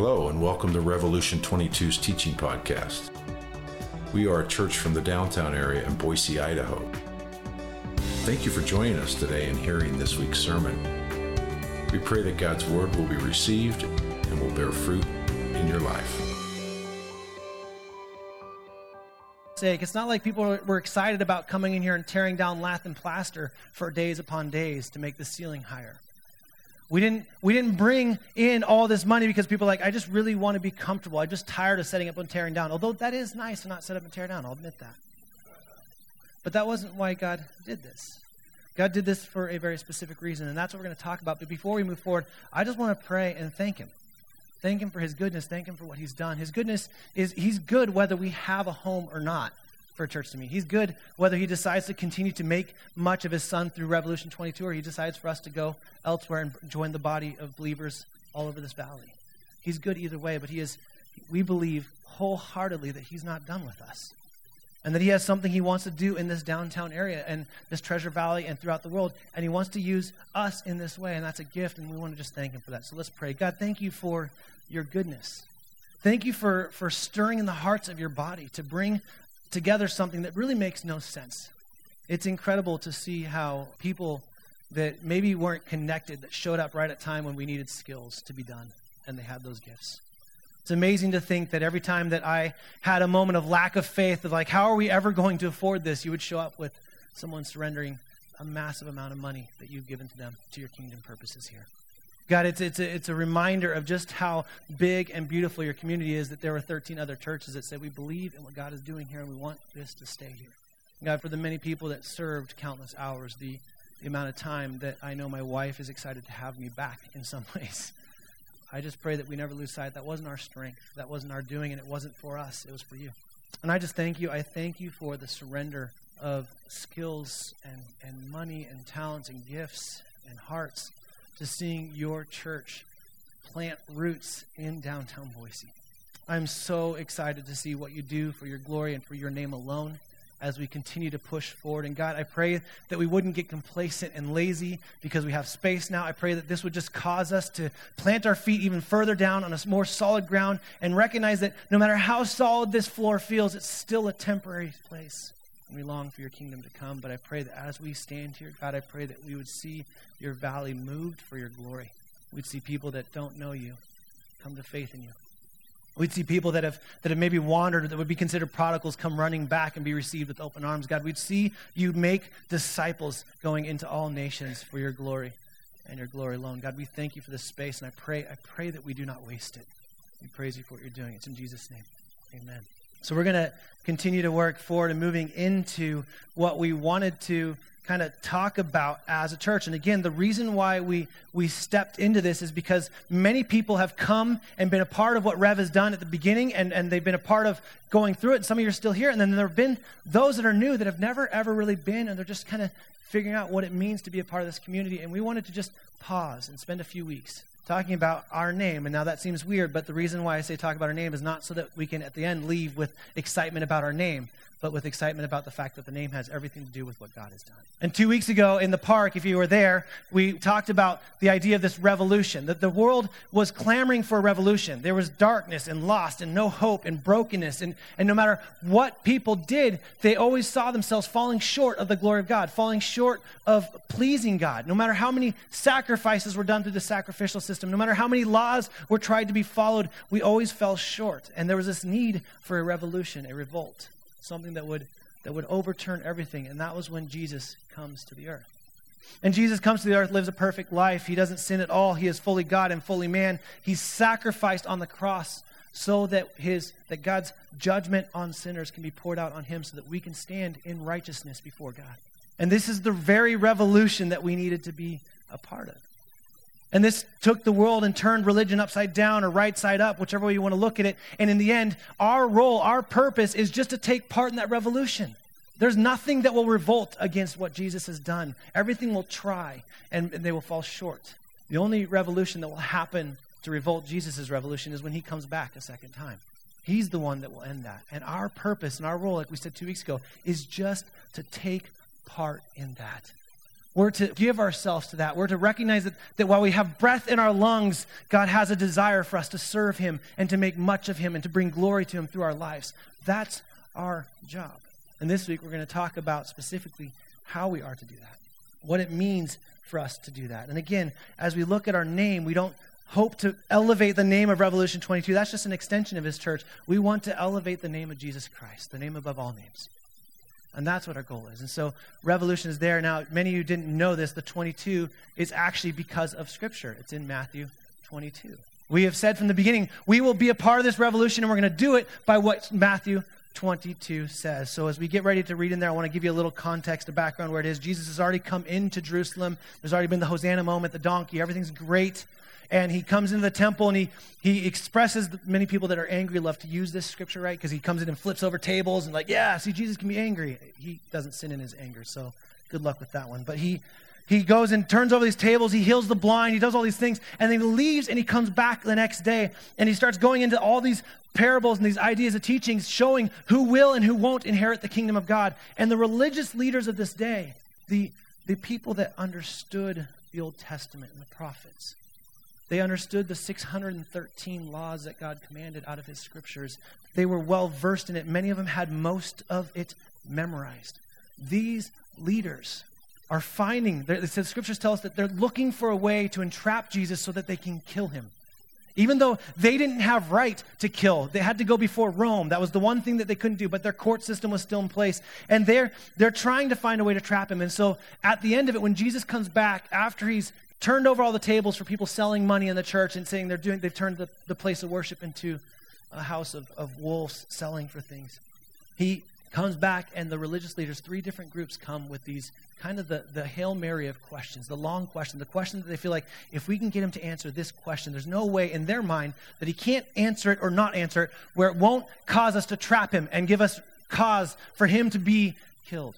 Hello, and welcome to Revolution 22's teaching podcast. We are a church from the downtown area in Boise, Idaho. Thank you for joining us today and hearing this week's sermon. We pray that God's word will be received and will bear fruit in your life. sake. It's not like people were excited about coming in here and tearing down lath and plaster for days upon days to make the ceiling higher. We didn't, we didn't bring in all this money because people are like, I just really want to be comfortable. I'm just tired of setting up and tearing down. Although that is nice to not set up and tear down, I'll admit that. But that wasn't why God did this. God did this for a very specific reason, and that's what we're going to talk about. But before we move forward, I just want to pray and thank Him. Thank Him for His goodness. Thank Him for what He's done. His goodness is He's good whether we have a home or not for church to meet. He's good whether he decides to continue to make much of his son through Revolution 22 or he decides for us to go elsewhere and join the body of believers all over this valley. He's good either way, but he is, we believe wholeheartedly that he's not done with us. And that he has something he wants to do in this downtown area and this Treasure Valley and throughout the world. And he wants to use us in this way, and that's a gift, and we want to just thank him for that. So let's pray. God, thank you for your goodness. Thank you for, for stirring in the hearts of your body to bring together something that really makes no sense. It's incredible to see how people that maybe weren't connected that showed up right at time when we needed skills to be done and they had those gifts. It's amazing to think that every time that I had a moment of lack of faith of like how are we ever going to afford this you would show up with someone surrendering a massive amount of money that you've given to them to your kingdom purposes here. God, it's, it's, a, it's a reminder of just how big and beautiful your community is that there were 13 other churches that said, We believe in what God is doing here and we want this to stay here. God, for the many people that served countless hours, the, the amount of time that I know my wife is excited to have me back in some ways. I just pray that we never lose sight. That wasn't our strength. That wasn't our doing, and it wasn't for us. It was for you. And I just thank you. I thank you for the surrender of skills and, and money and talents and gifts and hearts to seeing your church plant roots in downtown Boise. I'm so excited to see what you do for your glory and for your name alone as we continue to push forward. And God, I pray that we wouldn't get complacent and lazy because we have space now. I pray that this would just cause us to plant our feet even further down on a more solid ground and recognize that no matter how solid this floor feels, it's still a temporary place. We long for your kingdom to come. But I pray that as we stand here, God, I pray that we would see your valley moved for your glory. We'd see people that don't know you come to faith in you. We'd see people that have, that have maybe wandered that would be considered prodigals come running back and be received with open arms. God, we'd see you make disciples going into all nations for your glory and your glory alone. God, we thank you for this space, and I pray, I pray that we do not waste it. We praise you for what you're doing. It's in Jesus' name. Amen. So we're going to continue to work forward and moving into what we wanted to kind of talk about as a church. And again, the reason why we, we stepped into this is because many people have come and been a part of what Rev has done at the beginning, and, and they've been a part of going through it. And some of you are still here. And then there have been those that are new that have never, ever really been, and they're just kind of figuring out what it means to be a part of this community. And we wanted to just pause and spend a few weeks talking about our name. And now that seems weird, but the reason why I say talk about our name is not so that we can at the end leave with excitement about our name, but with excitement about the fact that the name has everything to do with what God has done. And two weeks ago in the park, if you were there, we talked about the idea of this revolution, that the world was clamoring for a revolution. There was darkness and lost and no hope and brokenness. And, and no matter what people did, they always saw themselves falling short of the glory of God, falling short of pleasing God. No matter how many sacrifices were done through the sacrificial system, no matter how many laws were tried to be followed, we always fell short. And there was this need for a revolution, a revolt something that would, that would overturn everything. And that was when Jesus comes to the earth. And Jesus comes to the earth, lives a perfect life. He doesn't sin at all. He is fully God and fully man. He's sacrificed on the cross so that his that God's judgment on sinners can be poured out on him so that we can stand in righteousness before God. And this is the very revolution that we needed to be a part of. And this took the world and turned religion upside down or right side up, whichever way you want to look at it. And in the end, our role, our purpose is just to take part in that revolution. There's nothing that will revolt against what Jesus has done. Everything will try and they will fall short. The only revolution that will happen to revolt Jesus' revolution is when he comes back a second time. He's the one that will end that. And our purpose and our role, like we said two weeks ago, is just to take part in that. We're to give ourselves to that. We're to recognize that, that while we have breath in our lungs, God has a desire for us to serve Him and to make much of Him and to bring glory to Him through our lives. That's our job. And this week we're going to talk about specifically how we are to do that, what it means for us to do that. And again, as we look at our name, we don't hope to elevate the name of Revolution 22. That's just an extension of His church. We want to elevate the name of Jesus Christ, the name above all names. And that's what our goal is. And so revolution is there. Now, many of you didn't know this. The 22 is actually because of Scripture. It's in Matthew 22. We have said from the beginning, we will be a part of this revolution, and we're going to do it by what Matthew 22 says. So, as we get ready to read in there, I want to give you a little context, a background where it is. Jesus has already come into Jerusalem. There's already been the Hosanna moment, the donkey. Everything's great and he comes into the temple and he, he expresses many people that are angry love to use this scripture right? Because he comes in and flips over tables and like yeah see jesus can be angry. He doesn't sin in his anger so good luck with that one. But he he goes and turns over these tables he heals the blind he does all these things and then he leaves and he comes back the next day and he starts going into all these parables and these ideas of teachings showing who will and who won't inherit the kingdom of god. And the religious leaders of this day the the people that understood the old testament and the prophets they understood the 613 laws that God commanded out of his scriptures. They were well versed in it. Many of them had most of it memorized. These leaders are finding, the scriptures tell us that they're looking for a way to entrap Jesus so that they can kill him. Even though they didn't have right to kill, they had to go before Rome. That was the one thing that they couldn't do, but their court system was still in place. And they're, they're trying to find a way to trap him. And so at the end of it, when Jesus comes back, after he's turned over all the tables for people selling money in the church and saying they're doing, they've turned the, the place of worship into a house of, of wolves selling for things. He comes back, and the religious leaders, three different groups, come with these kind of the, the Hail Mary of questions, the long question, the question that they feel like if we can get him to answer this question, there's no way in their mind that he can't answer it or not answer it where it won't cause us to trap him and give us cause for him to be killed.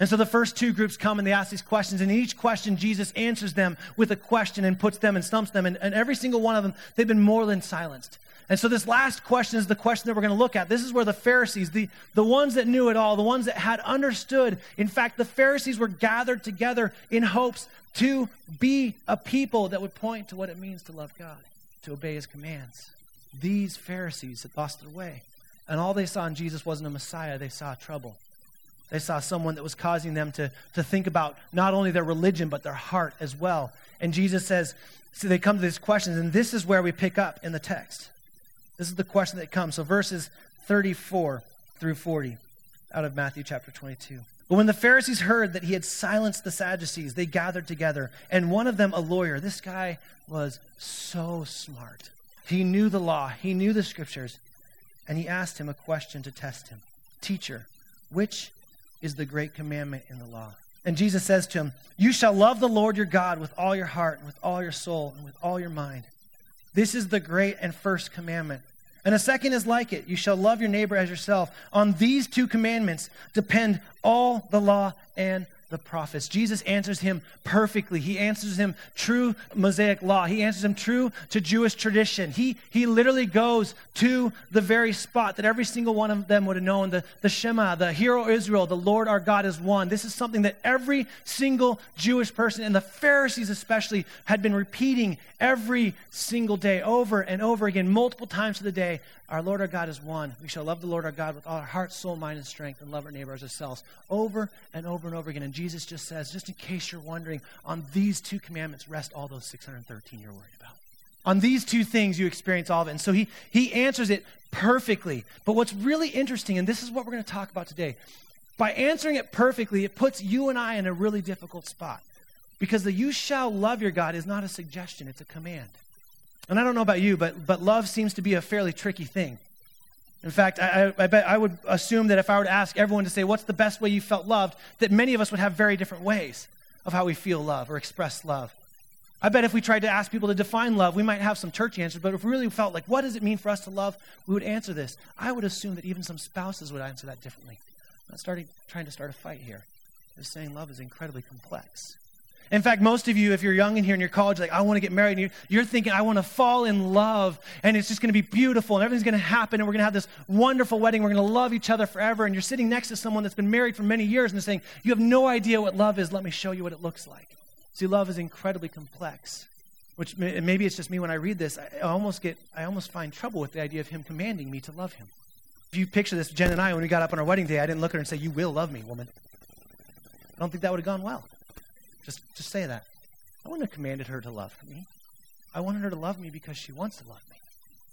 And so the first two groups come and they ask these questions, and in each question, Jesus answers them with a question and puts them and stumps them. And, and every single one of them, they've been more than silenced. And so this last question is the question that we're going to look at. This is where the Pharisees, the, the ones that knew it all, the ones that had understood, in fact, the Pharisees were gathered together in hopes to be a people that would point to what it means to love God, to obey his commands. These Pharisees had lost their way. And all they saw in Jesus wasn't a Messiah, they saw trouble. They saw someone that was causing them to, to think about not only their religion, but their heart as well. And Jesus says, so they come to these questions, and this is where we pick up in the text. This is the question that comes. So verses 34 through 40 out of Matthew chapter 22. But when the Pharisees heard that he had silenced the Sadducees, they gathered together. And one of them, a lawyer, this guy was so smart. He knew the law, he knew the scriptures. And he asked him a question to test him Teacher, which is the great commandment in the law. And Jesus says to him, You shall love the Lord your God with all your heart, and with all your soul, and with all your mind. This is the great and first commandment. And a second is like it you shall love your neighbor as yourself. On these two commandments depend all the law and the prophets. Jesus answers him perfectly. He answers him true Mosaic law. He answers him true to Jewish tradition. He, he literally goes to the very spot that every single one of them would have known the, the Shema, the Hear O Israel, the Lord our God is one. This is something that every single Jewish person, and the Pharisees especially, had been repeating every single day, over and over again, multiple times of the day. Our Lord our God is one. We shall love the Lord our God with all our heart, soul, mind, and strength, and love our neighbor as ourselves. Over and over and over again. And Jesus just says, just in case you're wondering, on these two commandments rest all those 613 you're worried about. On these two things, you experience all of it. And so he, he answers it perfectly. But what's really interesting, and this is what we're going to talk about today, by answering it perfectly, it puts you and I in a really difficult spot. Because the you shall love your God is not a suggestion, it's a command. And I don't know about you, but, but love seems to be a fairly tricky thing. In fact, I, I, bet I would assume that if I were to ask everyone to say, What's the best way you felt loved? that many of us would have very different ways of how we feel love or express love. I bet if we tried to ask people to define love, we might have some church answers, but if we really felt like, What does it mean for us to love? we would answer this. I would assume that even some spouses would answer that differently. I'm not starting, trying to start a fight here. Just saying love is incredibly complex. In fact, most of you, if you're young in here in your college, like, I want to get married, and you're, you're thinking, I want to fall in love, and it's just going to be beautiful, and everything's going to happen, and we're going to have this wonderful wedding. We're going to love each other forever. And you're sitting next to someone that's been married for many years, and saying, You have no idea what love is. Let me show you what it looks like. See, love is incredibly complex, which maybe it's just me when I read this. I almost get, I almost find trouble with the idea of him commanding me to love him. If you picture this, Jen and I, when we got up on our wedding day, I didn't look at her and say, You will love me, woman. I don't think that would have gone well. Just, just say that. I wouldn't have commanded her to love me. I wanted her to love me because she wants to love me.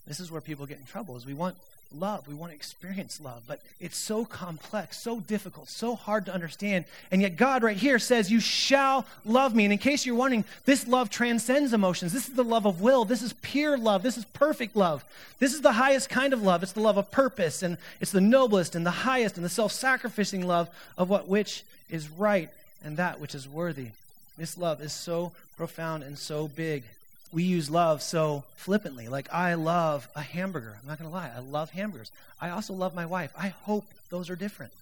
This is where people get in trouble is we want love. We want to experience love, but it's so complex, so difficult, so hard to understand. And yet God right here says, "You shall love me." And in case you're wondering, this love transcends emotions. This is the love of will. This is pure love. This is perfect love. This is the highest kind of love. It's the love of purpose and it's the noblest and the highest and the self-sacrificing love of what which is right and that which is worthy. This love is so profound and so big. We use love so flippantly. Like, I love a hamburger. I'm not going to lie. I love hamburgers. I also love my wife. I hope those are different.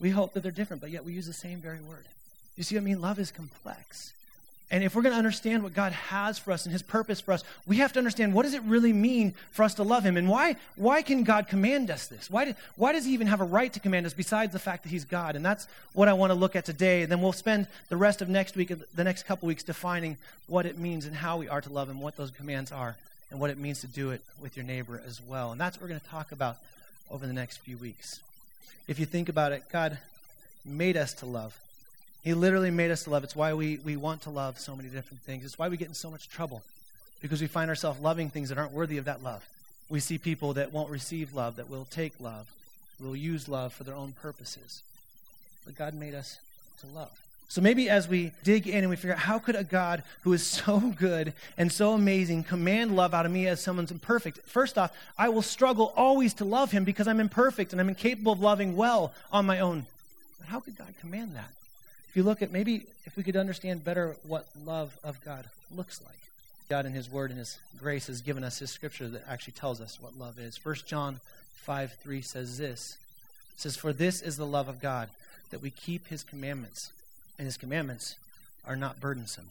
We hope that they're different, but yet we use the same very word. You see what I mean? Love is complex. And if we're going to understand what God has for us and his purpose for us, we have to understand what does it really mean for us to love him and why why can God command us this? Why why does he even have a right to command us besides the fact that he's God? And that's what I want to look at today. And then we'll spend the rest of next week the next couple weeks defining what it means and how we are to love him, what those commands are, and what it means to do it with your neighbor as well. And that's what we're going to talk about over the next few weeks. If you think about it, God made us to love. He literally made us to love. It's why we, we want to love so many different things. It's why we get in so much trouble because we find ourselves loving things that aren't worthy of that love. We see people that won't receive love, that will take love, will use love for their own purposes. But God made us to love. So maybe as we dig in and we figure out how could a God who is so good and so amazing command love out of me as someone's imperfect? First off, I will struggle always to love him because I'm imperfect and I'm incapable of loving well on my own. But how could God command that? If you look at maybe if we could understand better what love of God looks like. God in his word and his grace has given us his scripture that actually tells us what love is. 1 John 5 3 says this. It says, For this is the love of God, that we keep his commandments, and his commandments are not burdensome.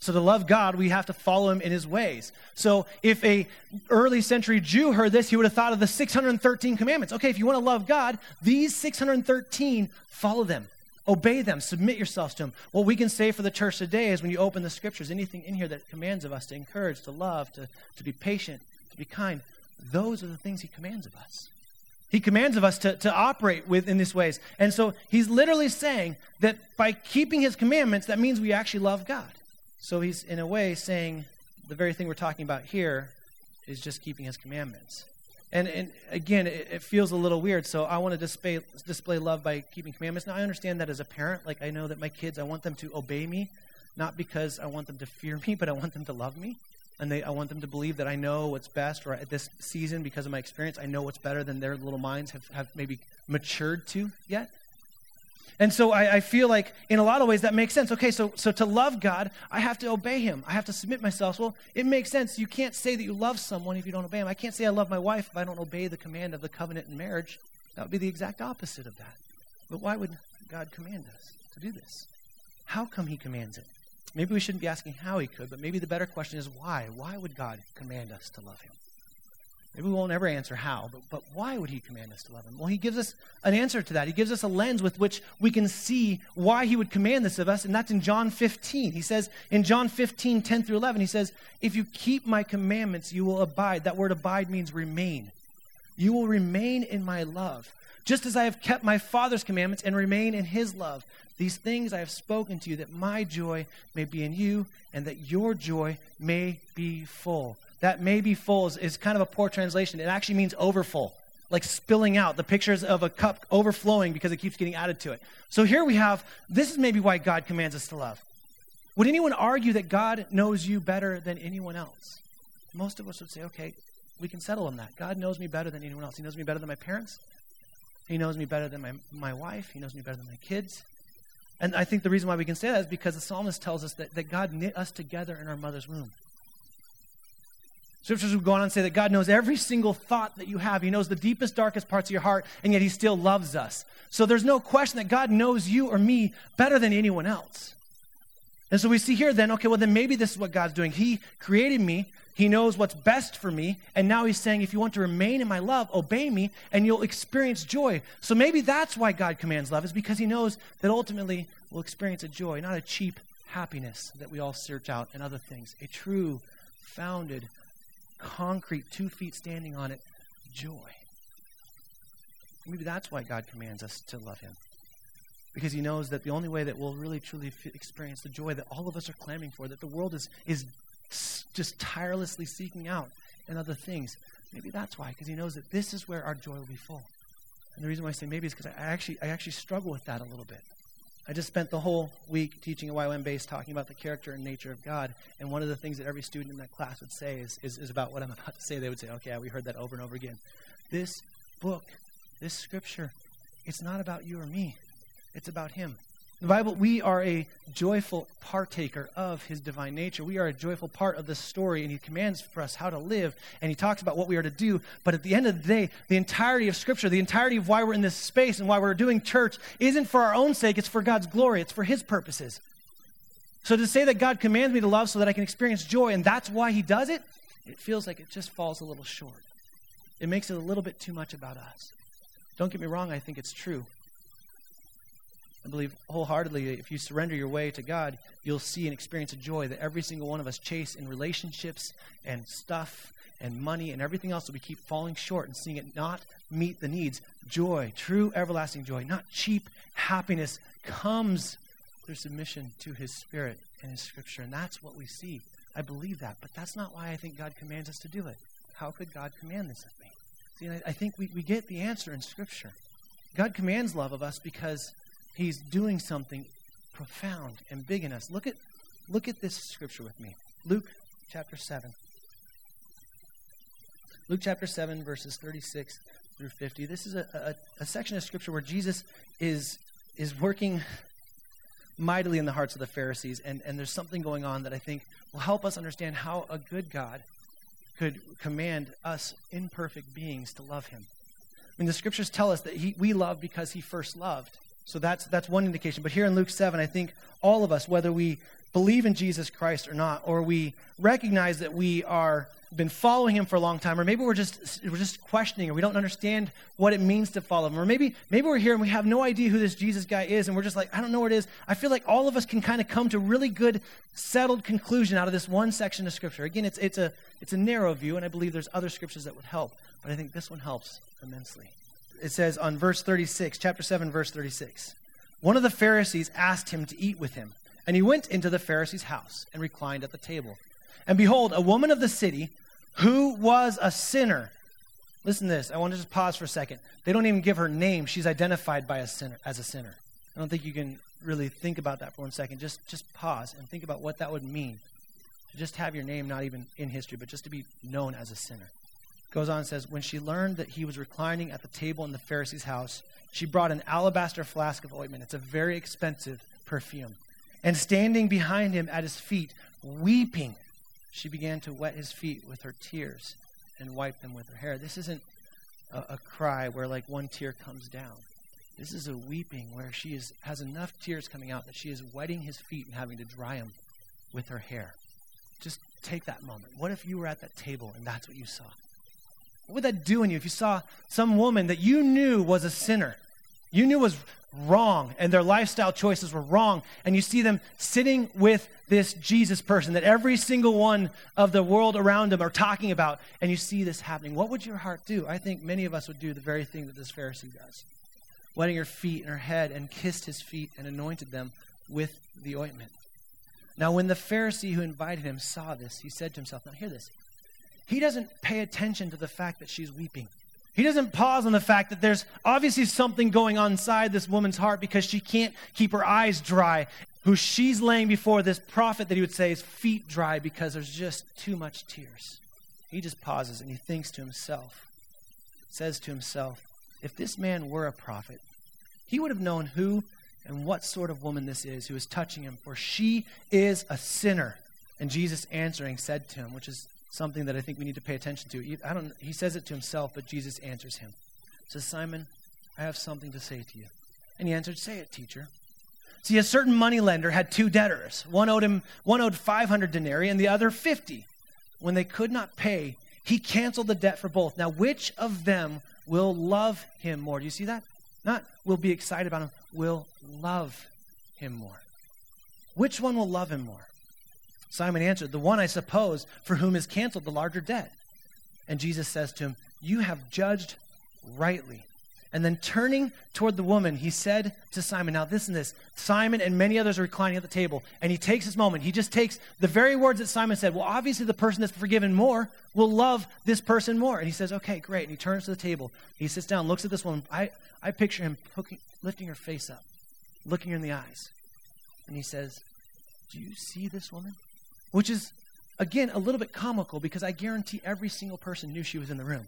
So to love God, we have to follow him in his ways. So if a early century Jew heard this, he would have thought of the 613 commandments. Okay, if you want to love God, these 613, follow them. Obey them, submit yourselves to them. What we can say for the church today is when you open the scriptures, anything in here that commands of us to encourage, to love, to, to be patient, to be kind, those are the things he commands of us. He commands of us to, to operate with in these ways. And so he's literally saying that by keeping his commandments, that means we actually love God. So he's, in a way, saying the very thing we're talking about here is just keeping his commandments. And, and again, it, it, feels a little weird, so I want to display, display love by keeping commandments. Now, I understand that as a parent. Like, I know that my kids, I want them to obey me, not because I want them to fear me, but I want them to love me. And they, I want them to believe that I know what's best, or at this season, because of my experience, I know what's better than their little minds have, have maybe matured to yet. And so I, I, feel like in a lot of ways that makes sense. Okay, so, so to love God, I have to obey him. I have to submit myself. Well, it makes sense. You can't say that you love someone if you don't obey him. I can't say I love my wife if I don't obey the command of the covenant in marriage. That would be the exact opposite of that. But why would God command us to do this? How come he commands it? Maybe we shouldn't be asking how he could, but maybe the better question is why? Why would God command us to love him? Maybe we won't ever answer how, but, but why would he command us to love him? Well, he gives us an answer to that. He gives us a lens with which we can see why he would command this of us, and that's in John 15. He says, in John 15, 10 through 11, he says, If you keep my commandments, you will abide. That word abide means remain. You will remain in my love, just as I have kept my Father's commandments and remain in his love. These things I have spoken to you, that my joy may be in you, and that your joy may be full that may be full is, is kind of a poor translation. It actually means overfull, like spilling out. The pictures of a cup overflowing because it keeps getting added to it. So here we have this is maybe why God commands us to love. Would anyone argue that God knows you better than anyone else? Most of us would say, okay, we can settle on that. God knows me better than anyone else. He knows me better than my parents. He knows me better than my, my wife. He knows me better than my kids. And I think the reason why we can say that is because the psalmist tells us that, that God knit us together in our mother's womb. Scriptures would go on and say that God knows every single thought that you have. He knows the deepest, darkest parts of your heart, and yet He still loves us. So there's no question that God knows you or me better than anyone else. And so we see here then, okay, well, then maybe this is what God's doing. He created me, He knows what's best for me, and now He's saying, if you want to remain in my love, obey me, and you'll experience joy. So maybe that's why God commands love, is because He knows that ultimately we'll experience a joy, not a cheap happiness that we all search out and other things. A true, founded, concrete, two feet standing on it, joy. Maybe that's why God commands us to love Him because he knows that the only way that we'll really truly f- experience the joy that all of us are clamoring for, that the world is, is just tirelessly seeking out and other things, maybe that's why, because he knows that this is where our joy will be full. And the reason why I say maybe is because I actually, I actually struggle with that a little bit. I just spent the whole week teaching a YWAM base talking about the character and nature of God. And one of the things that every student in that class would say is, is, is about what I'm about to say. They would say, okay, we heard that over and over again. This book, this scripture, it's not about you or me. It's about Him. The Bible, we are a joyful partaker of His divine nature. We are a joyful part of this story, and He commands for us how to live, and He talks about what we are to do. But at the end of the day, the entirety of Scripture, the entirety of why we're in this space and why we're doing church, isn't for our own sake, it's for God's glory, it's for His purposes. So to say that God commands me to love so that I can experience joy, and that's why He does it, it feels like it just falls a little short. It makes it a little bit too much about us. Don't get me wrong, I think it's true. I believe wholeheartedly if you surrender your way to God, you'll see and experience a joy that every single one of us chase in relationships and stuff and money and everything else that we keep falling short and seeing it not meet the needs. Joy, true everlasting joy, not cheap happiness, comes through submission to His Spirit and His Scripture. And that's what we see. I believe that, but that's not why I think God commands us to do it. How could God command this of me? See, I think we, we get the answer in Scripture. God commands love of us because He's doing something profound and big in us. Look at, look at this scripture with me. Luke chapter 7. Luke chapter 7, verses 36 through 50. This is a, a, a section of scripture where Jesus is, is working mightily in the hearts of the Pharisees, and, and there's something going on that I think will help us understand how a good God could command us imperfect beings to love him. I mean, the scriptures tell us that he, we love because he first loved. So that's, that's one indication. But here in Luke 7, I think all of us, whether we believe in Jesus Christ or not, or we recognize that we are been following him for a long time, or maybe we're just we're just questioning, or we don't understand what it means to follow him, or maybe maybe we're here and we have no idea who this Jesus guy is, and we're just like, I don't know what it is. I feel like all of us can kind of come to really good, settled conclusion out of this one section of Scripture. Again, it's it's a it's a narrow view, and I believe there's other scriptures that would help, but I think this one helps immensely it says on verse 36, chapter 7, verse 36. One of the Pharisees asked him to eat with him, and he went into the Pharisee's house and reclined at the table. And behold, a woman of the city who was a sinner. Listen to this. I want to just pause for a second. They don't even give her name. She's identified by a sinner as a sinner. I don't think you can really think about that for one second. Just just pause and think about what that would mean. Just have your name not even in history, but just to be known as a sinner goes on and says, When she learned that he was reclining at the table in the Pharisee's house, she brought an alabaster flask of ointment. It's a very expensive perfume. And standing behind him at his feet, weeping, she began to wet his feet with her tears and wipe them with her hair. This isn't a, a cry where like one tear comes down. This is a weeping where she is, has enough tears coming out that she is wetting his feet and having to dry them with her hair. Just take that moment. What if you were at that table and that's what you saw? What would that do in you if you saw some woman that you knew was a sinner? You knew was wrong and their lifestyle choices were wrong, and you see them sitting with this Jesus person that every single one of the world around them are talking about, and you see this happening. What would your heart do? I think many of us would do the very thing that this Pharisee does wetting her feet and her head, and kissed his feet and anointed them with the ointment. Now, when the Pharisee who invited him saw this, he said to himself, Now, hear this he doesn't pay attention to the fact that she's weeping. He doesn't pause on the fact that there's obviously something going on inside this woman's heart because she can't keep her eyes dry. Who she's laying before this prophet that he would say is feet dry because there's just too much tears. He just pauses and he thinks to himself, says to himself, if this man were a prophet, he would have known who and what sort of woman this is who is touching him, for she is a sinner. And Jesus answering said to him, which is something that I think we need to pay attention to. I don't, he says it to himself, but Jesus answers him. He says, Simon, I have something to say to you. And he answered, Say it, teacher. See, a certain moneylender had two debtors. One owed him one owed 500 denarii and the other 50. When they could not pay, he canceled the debt for both. Now, which of them will love him more? Do you see that? Not will be excited about him, will love him more. Which one will love him more? Simon answered, The one, I suppose, for whom is canceled the larger debt. And Jesus says to him, You have judged rightly. And then turning toward the woman, he said to Simon, Now listen to this. Simon and many others are reclining at the table. And he takes this moment. He just takes the very words that Simon said. Well, obviously, the person that's forgiven more will love this person more. And he says, Okay, great. And he turns to the table. He sits down, looks at this woman. I, I picture him hooking, lifting her face up, looking her in the eyes. And he says, Do you see this woman? Which is, again, a little bit comical because I guarantee every single person knew she was in the room.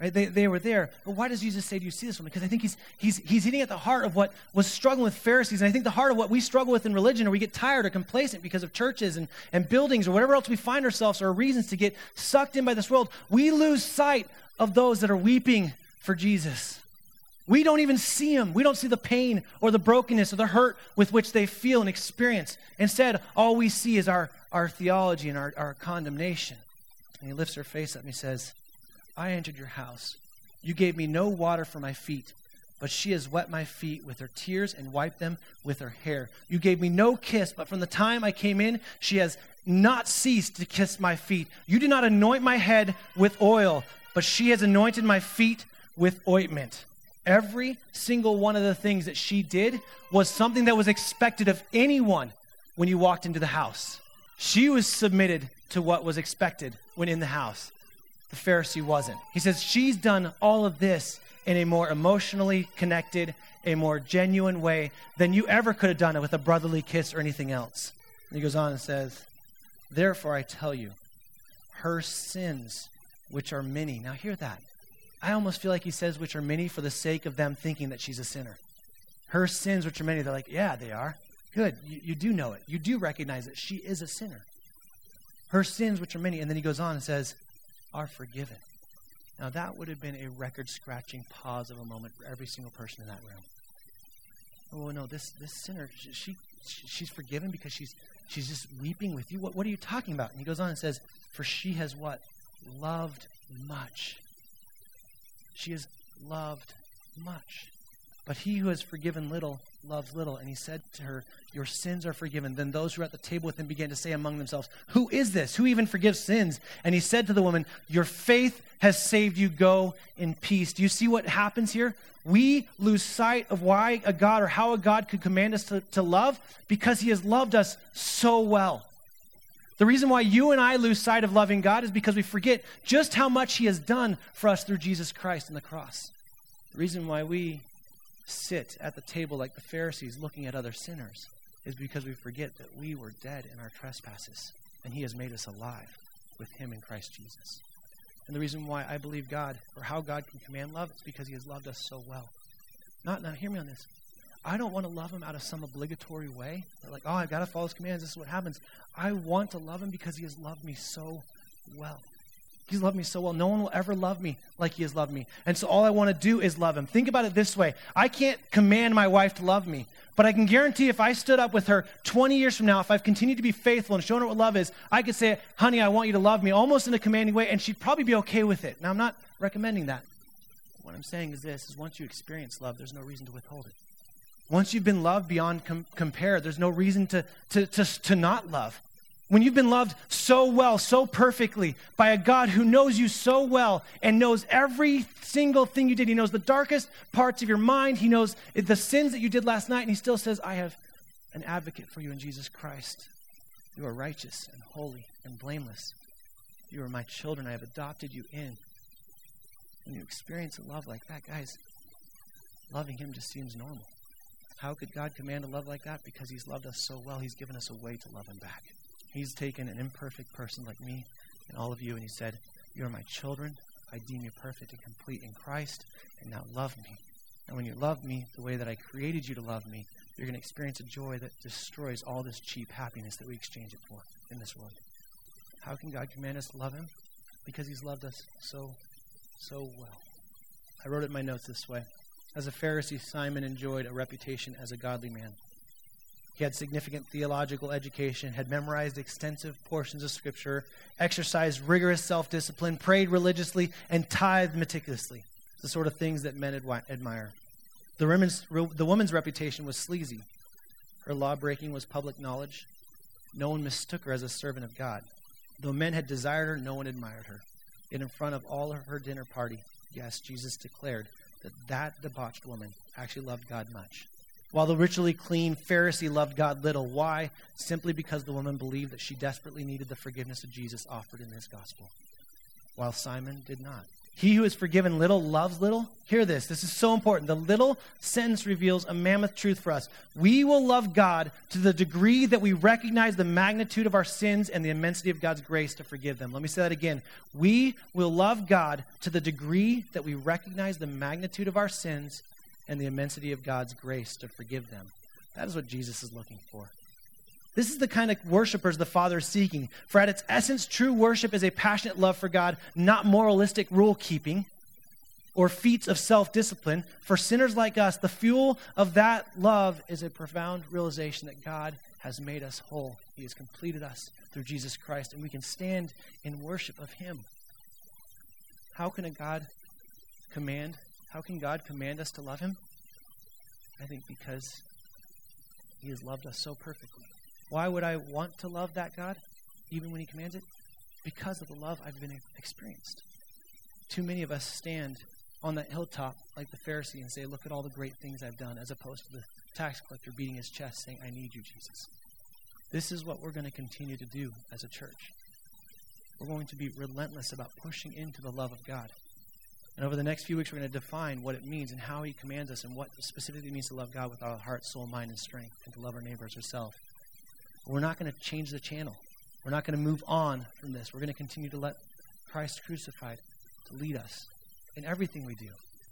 Right? They, they were there. But why does Jesus say, Do you see this woman? Because I think he's, he's, he's hitting at the heart of what was struggling with Pharisees. And I think the heart of what we struggle with in religion, or we get tired or complacent because of churches and, and buildings or whatever else we find ourselves, or reasons to get sucked in by this world. We lose sight of those that are weeping for Jesus. We don't even see them. We don't see the pain or the brokenness or the hurt with which they feel and experience. Instead, all we see is our, our theology and our, our condemnation. And he lifts her face up and he says, I entered your house. You gave me no water for my feet, but she has wet my feet with her tears and wiped them with her hair. You gave me no kiss, but from the time I came in, she has not ceased to kiss my feet. You did not anoint my head with oil, but she has anointed my feet with ointment. Every single one of the things that she did was something that was expected of anyone when you walked into the house. She was submitted to what was expected when in the house. The Pharisee wasn't. He says, She's done all of this in a more emotionally connected, a more genuine way than you ever could have done it with a brotherly kiss or anything else. And he goes on and says, Therefore I tell you, her sins, which are many. Now hear that. I almost feel like he says, which are many for the sake of them thinking that she's a sinner. Her sins, which are many, they're like, yeah, they are. Good. You, you do know it. You do recognize that she is a sinner. Her sins, which are many. And then he goes on and says, are forgiven. Now, that would have been a record scratching pause of a moment for every single person in that room. Oh, no, this, this sinner, she, she, she's forgiven because she's, she's just weeping with you. What, what are you talking about? And he goes on and says, For she has what? Loved much. She has loved much. But he who has forgiven little loves little. And he said to her, Your sins are forgiven. Then those who were at the table with him began to say among themselves, Who is this? Who even forgives sins? And he said to the woman, Your faith has saved you. Go in peace. Do you see what happens here? We lose sight of why a God or how a God could command us to, to love because he has loved us so well. The reason why you and I lose sight of loving God is because we forget just how much he has done for us through Jesus Christ on the cross. The reason why we sit at the table like the Pharisees looking at other sinners is because we forget that we were dead in our trespasses and he has made us alive with him in Christ Jesus. And the reason why I believe God or how God can command love is because he has loved us so well. Not now hear me on this. I don't want to love him out of some obligatory way. Like, oh, I've got to follow his commands. This is what happens. I want to love him because he has loved me so well. He's loved me so well. No one will ever love me like he has loved me. And so all I want to do is love him. Think about it this way I can't command my wife to love me, but I can guarantee if I stood up with her 20 years from now, if I've continued to be faithful and shown her what love is, I could say, honey, I want you to love me, almost in a commanding way, and she'd probably be okay with it. Now, I'm not recommending that. What I'm saying is this is once you experience love, there's no reason to withhold it. Once you've been loved beyond com- compare, there's no reason to, to, to, to not love. When you've been loved so well, so perfectly by a God who knows you so well and knows every single thing you did, He knows the darkest parts of your mind, He knows the sins that you did last night, and He still says, I have an advocate for you in Jesus Christ. You are righteous and holy and blameless. You are my children. I have adopted you in. When you experience a love like that, guys, loving Him just seems normal. How could God command a love like that? Because He's loved us so well, He's given us a way to love Him back. He's taken an imperfect person like me and all of you, and He said, You are my children. I deem you perfect and complete in Christ, and now love me. And when you love me the way that I created you to love me, you're going to experience a joy that destroys all this cheap happiness that we exchange it for in this world. How can God command us to love Him? Because He's loved us so, so well. I wrote it in my notes this way. As a Pharisee, Simon enjoyed a reputation as a godly man. He had significant theological education, had memorized extensive portions of Scripture, exercised rigorous self discipline, prayed religiously, and tithed meticulously. The sort of things that men admire. The woman's, the woman's reputation was sleazy. Her law breaking was public knowledge. No one mistook her as a servant of God. Though men had desired her, no one admired her. Yet in front of all of her dinner party, yes, Jesus declared that that debauched woman actually loved God much. While the ritually clean Pharisee loved God little. Why? Simply because the woman believed that she desperately needed the forgiveness of Jesus offered in his gospel, while Simon did not. He who is forgiven little loves little. Hear this. This is so important. The little sentence reveals a mammoth truth for us. We will love God to the degree that we recognize the magnitude of our sins and the immensity of God's grace to forgive them. Let me say that again. We will love God to the degree that we recognize the magnitude of our sins and the immensity of God's grace to forgive them. That is what Jesus is looking for. This is the kind of worshipers the Father is seeking. For at its essence, true worship is a passionate love for God, not moralistic rule keeping or feats of self discipline. For sinners like us, the fuel of that love is a profound realization that God has made us whole. He has completed us through Jesus Christ, and we can stand in worship of Him. How can a God command? How can God command us to love Him? I think because He has loved us so perfectly. Why would I want to love that God, even when He commands it? Because of the love I've been experienced. Too many of us stand on that hilltop like the Pharisee and say, Look at all the great things I've done, as opposed to the tax collector beating his chest saying, I need you, Jesus. This is what we're going to continue to do as a church. We're going to be relentless about pushing into the love of God. And over the next few weeks, we're going to define what it means and how He commands us and what specifically means to love God with our heart, soul, mind, and strength, and to love our neighbors ourselves. We're not going to change the channel. We're not going to move on from this. We're going to continue to let Christ crucified to lead us in everything we do.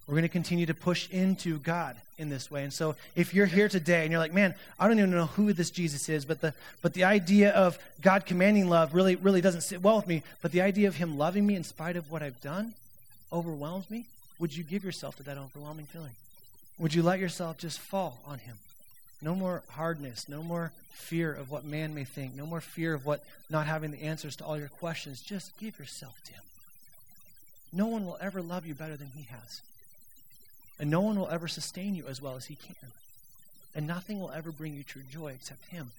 We're going to continue to push into God in this way. And so if you're here today and you're like, man, I don't even know who this Jesus is, but the, but the idea of God commanding love really, really doesn't sit well with me, but the idea of him loving me in spite of what I've done overwhelms me, would you give yourself to that overwhelming feeling? Would you let yourself just fall on him? No more hardness, no more fear of what man may think, no more fear of what not having the answers to all your questions. Just give yourself to him. No one will ever love you better than he has. And no one will ever sustain you as well as he can. And nothing will ever bring you true joy except him.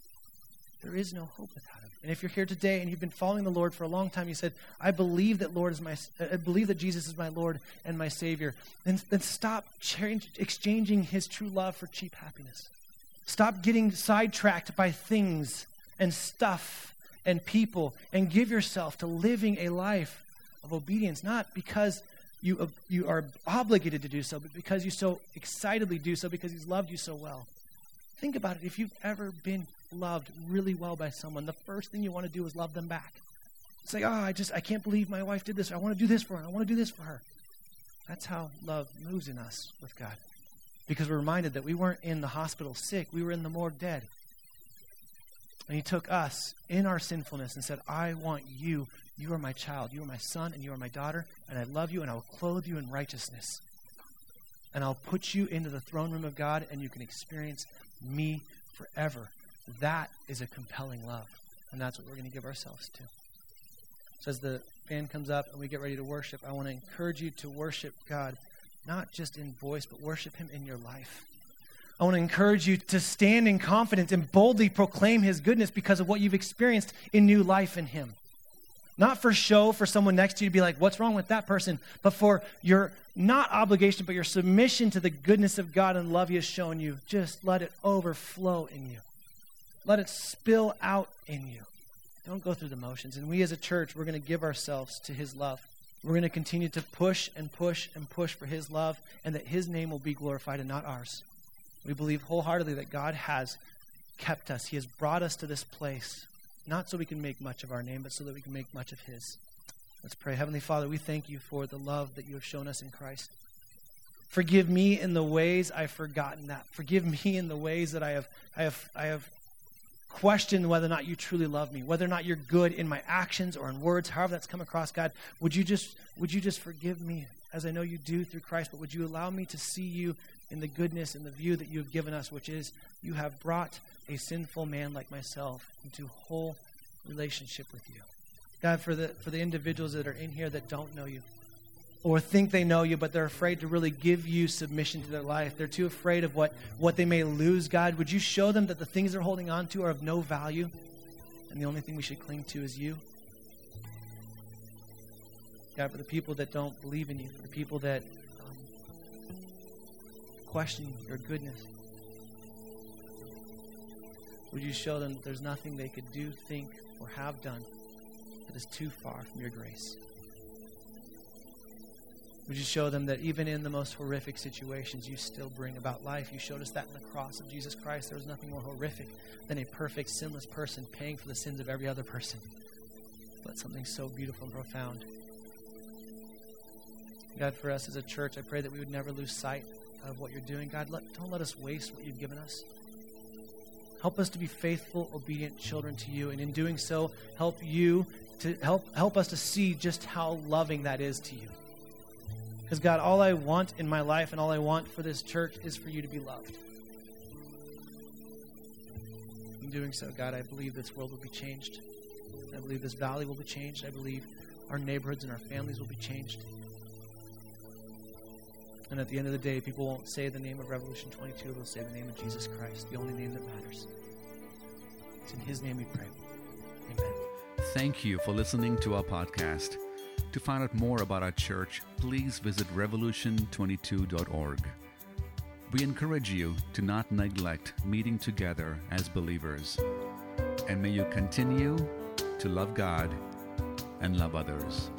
There is no hope without him. And if you're here today and you've been following the Lord for a long time, you said, "I believe that Lord is my, I believe that Jesus is my Lord and my Savior," then, then stop change, exchanging His true love for cheap happiness. Stop getting sidetracked by things and stuff and people and give yourself to living a life of obedience, not because you, you are obligated to do so, but because you so excitedly do so because He's loved you so well. Think about it. If you've ever been loved really well by someone, the first thing you want to do is love them back. Say, oh, I just, I can't believe my wife did this. I want to do this for her. I want to do this for her. That's how love moves in us with God because we're reminded that we weren't in the hospital sick, we were in the morgue dead. And he took us in our sinfulness and said, I want you. You are my child. You are my son and you are my daughter. And I love you and I will clothe you in righteousness. And I'll put you into the throne room of God and you can experience me forever. That is a compelling love. And that's what we're going to give ourselves to. So as the band comes up and we get ready to worship, I want to encourage you to worship God not just in voice, but worship Him in your life. I want to encourage you to stand in confidence and boldly proclaim His goodness because of what you've experienced in new life in Him. Not for show for someone next to you to be like, what's wrong with that person? But for your not obligation, but your submission to the goodness of God and love He has shown you. Just let it overflow in you. Let it spill out in you. Don't go through the motions. And we as a church, we're going to give ourselves to His love. We're going to continue to push and push and push for His love and that His name will be glorified and not ours. We believe wholeheartedly that God has kept us. He has brought us to this place, not so we can make much of our name, but so that we can make much of His. Let's pray. Heavenly Father, we thank you for the love that you have shown us in Christ. Forgive me in the ways I've forgotten that. Forgive me in the ways that I have, I have, I have question whether or not you truly love me, whether or not you're good in my actions or in words, however that's come across, God, would you just would you just forgive me as I know you do through Christ, but would you allow me to see you in the goodness and the view that you have given us, which is you have brought a sinful man like myself into whole relationship with you. God, for the, for the individuals that are in here that don't know you or think they know you, but they're afraid to really give you submission to their life. They're too afraid of what, what they may lose. God, would you show them that the things they're holding on to are of no value and the only thing we should cling to is you? God, for the people that don't believe in you, for the people that um, question your goodness, would you show them that there's nothing they could do, think, or have done that is too far from your grace? Would you show them that even in the most horrific situations, you still bring about life? You showed us that in the cross of Jesus Christ. There was nothing more horrific than a perfect, sinless person paying for the sins of every other person. But something so beautiful and profound. God, for us as a church, I pray that we would never lose sight of what you're doing. God, let, don't let us waste what you've given us. Help us to be faithful, obedient children to you, and in doing so, help you to help help us to see just how loving that is to you. Because, God, all I want in my life and all I want for this church is for you to be loved. In doing so, God, I believe this world will be changed. I believe this valley will be changed. I believe our neighborhoods and our families will be changed. And at the end of the day, people won't say the name of Revolution 22, they'll say the name of Jesus Christ, the only name that matters. It's in His name we pray. Amen. Thank you for listening to our podcast. To find out more about our church, please visit revolution22.org. We encourage you to not neglect meeting together as believers. And may you continue to love God and love others.